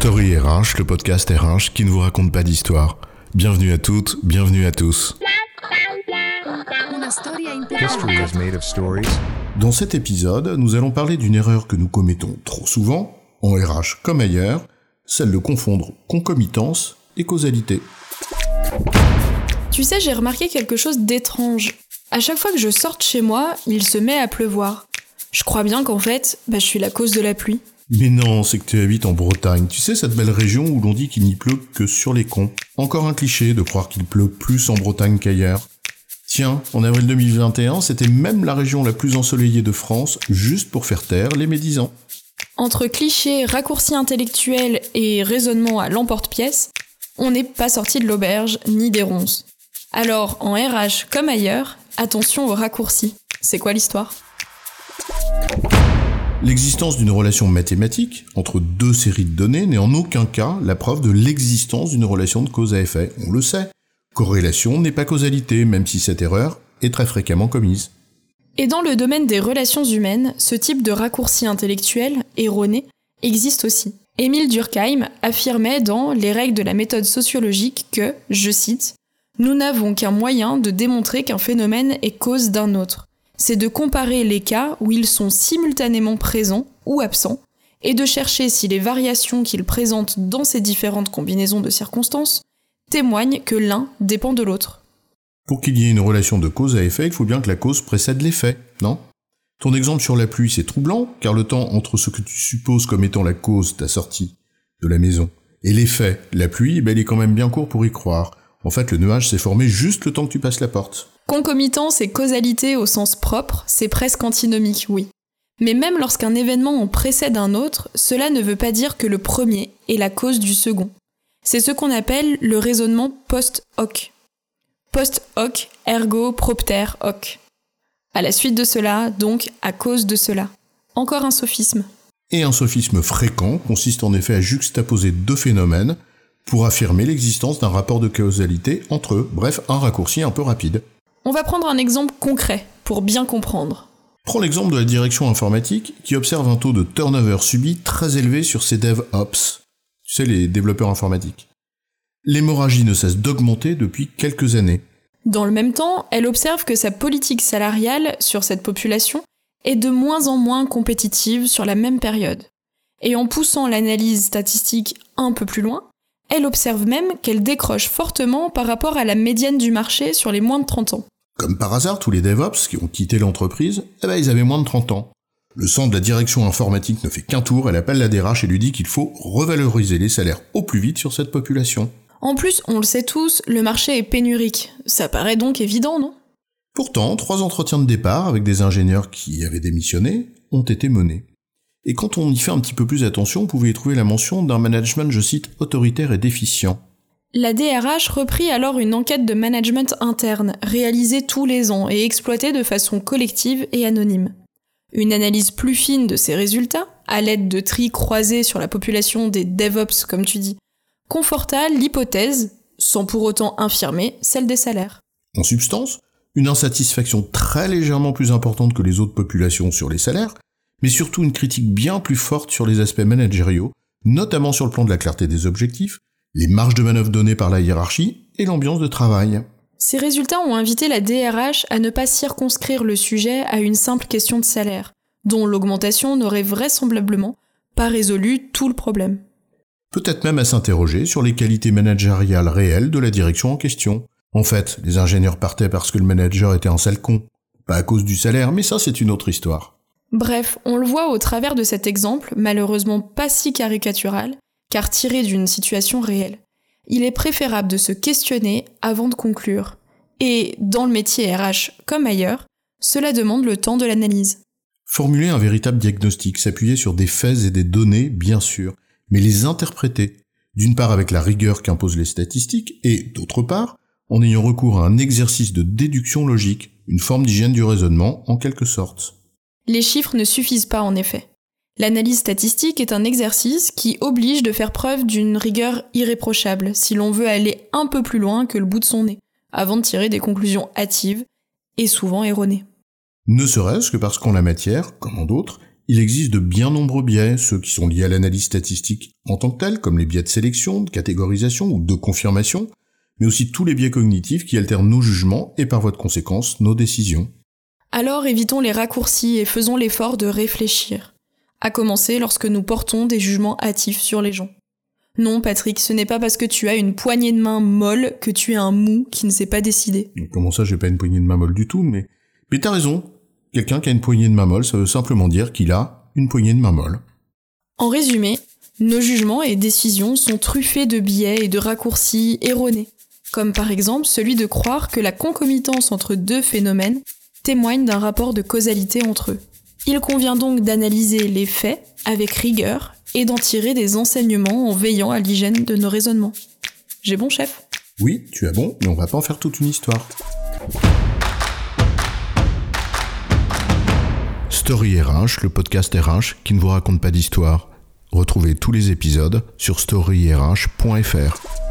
Story RH, le podcast RH qui ne vous raconte pas d'histoire. Bienvenue à toutes, bienvenue à tous. Dans cet épisode, nous allons parler d'une erreur que nous commettons trop souvent, en RH comme ailleurs, celle de confondre concomitance et causalité. Tu sais, j'ai remarqué quelque chose d'étrange. À chaque fois que je sorte chez moi, il se met à pleuvoir. Je crois bien qu'en fait, bah, je suis la cause de la pluie. Mais non, c'est que tu habites en Bretagne. Tu sais, cette belle région où l'on dit qu'il n'y pleut que sur les cons. Encore un cliché de croire qu'il pleut plus en Bretagne qu'ailleurs. Tiens, en avril 2021, c'était même la région la plus ensoleillée de France, juste pour faire taire les médisants. Entre clichés, raccourcis intellectuels et raisonnements à l'emporte-pièce, on n'est pas sorti de l'auberge ni des ronces. Alors, en RH comme ailleurs, attention aux raccourcis. C'est quoi l'histoire? L'existence d'une relation mathématique entre deux séries de données n'est en aucun cas la preuve de l'existence d'une relation de cause à effet. On le sait. Corrélation n'est pas causalité, même si cette erreur est très fréquemment commise. Et dans le domaine des relations humaines, ce type de raccourci intellectuel, erroné, existe aussi. Émile Durkheim affirmait dans Les règles de la méthode sociologique que, je cite, Nous n'avons qu'un moyen de démontrer qu'un phénomène est cause d'un autre. C'est de comparer les cas où ils sont simultanément présents ou absents, et de chercher si les variations qu'ils présentent dans ces différentes combinaisons de circonstances témoignent que l'un dépend de l'autre. Pour qu'il y ait une relation de cause à effet, il faut bien que la cause précède l'effet, non? Ton exemple sur la pluie, c'est troublant, car le temps entre ce que tu supposes comme étant la cause, ta sortie de la maison, et l'effet, la pluie, ben, il est quand même bien court pour y croire. En fait, le nuage s'est formé juste le temps que tu passes la porte. Concomitance et causalité au sens propre, c'est presque antinomique, oui. Mais même lorsqu'un événement en précède un autre, cela ne veut pas dire que le premier est la cause du second. C'est ce qu'on appelle le raisonnement post-hoc. Post-hoc, ergo propter hoc. À la suite de cela, donc à cause de cela. Encore un sophisme. Et un sophisme fréquent consiste en effet à juxtaposer deux phénomènes pour affirmer l'existence d'un rapport de causalité entre eux, bref, un raccourci un peu rapide. On va prendre un exemple concret pour bien comprendre. Prends l'exemple de la direction informatique qui observe un taux de turnover subi très élevé sur ses DevOps, tu sais, les développeurs informatiques. L'hémorragie ne cesse d'augmenter depuis quelques années. Dans le même temps, elle observe que sa politique salariale sur cette population est de moins en moins compétitive sur la même période. Et en poussant l'analyse statistique un peu plus loin, elle observe même qu'elle décroche fortement par rapport à la médiane du marché sur les moins de 30 ans. Comme par hasard, tous les DevOps qui ont quitté l'entreprise, eh ben, ils avaient moins de 30 ans. Le centre de la direction informatique ne fait qu'un tour, elle appelle la DRH et lui dit qu'il faut revaloriser les salaires au plus vite sur cette population. En plus, on le sait tous, le marché est pénurique. Ça paraît donc évident, non? Pourtant, trois entretiens de départ avec des ingénieurs qui avaient démissionné ont été menés. Et quand on y fait un petit peu plus attention, vous pouvez y trouver la mention d'un management, je cite, autoritaire et déficient. La DRH reprit alors une enquête de management interne, réalisée tous les ans et exploitée de façon collective et anonyme. Une analyse plus fine de ces résultats, à l'aide de tri croisés sur la population des DevOps, comme tu dis, conforta l'hypothèse, sans pour autant infirmer, celle des salaires. En substance, une insatisfaction très légèrement plus importante que les autres populations sur les salaires, mais surtout une critique bien plus forte sur les aspects managériaux, notamment sur le plan de la clarté des objectifs, les marges de manœuvre données par la hiérarchie et l'ambiance de travail. Ces résultats ont invité la DRH à ne pas circonscrire le sujet à une simple question de salaire, dont l'augmentation n'aurait vraisemblablement pas résolu tout le problème. Peut-être même à s'interroger sur les qualités managériales réelles de la direction en question. En fait, les ingénieurs partaient parce que le manager était un sale con. Pas à cause du salaire, mais ça c'est une autre histoire. Bref, on le voit au travers de cet exemple, malheureusement pas si caricatural, car tiré d'une situation réelle. Il est préférable de se questionner avant de conclure. Et dans le métier RH comme ailleurs, cela demande le temps de l'analyse. Formuler un véritable diagnostic, s'appuyer sur des faits et des données, bien sûr, mais les interpréter, d'une part avec la rigueur qu'imposent les statistiques, et d'autre part, en ayant recours à un exercice de déduction logique, une forme d'hygiène du raisonnement en quelque sorte. Les chiffres ne suffisent pas en effet. L'analyse statistique est un exercice qui oblige de faire preuve d'une rigueur irréprochable si l'on veut aller un peu plus loin que le bout de son nez, avant de tirer des conclusions hâtives et souvent erronées. Ne serait-ce que parce qu'en la matière, comme en d'autres, Il existe de bien nombreux biais, ceux qui sont liés à l'analyse statistique en tant que telle, comme les biais de sélection, de catégorisation ou de confirmation, mais aussi tous les biais cognitifs qui altèrent nos jugements et par voie de conséquence nos décisions. Alors évitons les raccourcis et faisons l'effort de réfléchir, à commencer lorsque nous portons des jugements hâtifs sur les gens. Non, Patrick, ce n'est pas parce que tu as une poignée de main molle que tu es un mou qui ne s'est pas décidé. Comment ça, j'ai pas une poignée de main molle du tout, mais... Mais t'as raison. Quelqu'un qui a une poignée de main molle, ça veut simplement dire qu'il a une poignée de main molle. En résumé, nos jugements et décisions sont truffés de biais et de raccourcis erronés, comme par exemple celui de croire que la concomitance entre deux phénomènes témoigne d'un rapport de causalité entre eux. Il convient donc d'analyser les faits avec rigueur et d'en tirer des enseignements en veillant à l'hygiène de nos raisonnements. J'ai bon, chef? Oui, tu as bon, mais on va pas en faire toute une histoire. Story RH, le podcast RH qui ne vous raconte pas d'histoire. Retrouvez tous les épisodes sur storyrh.fr.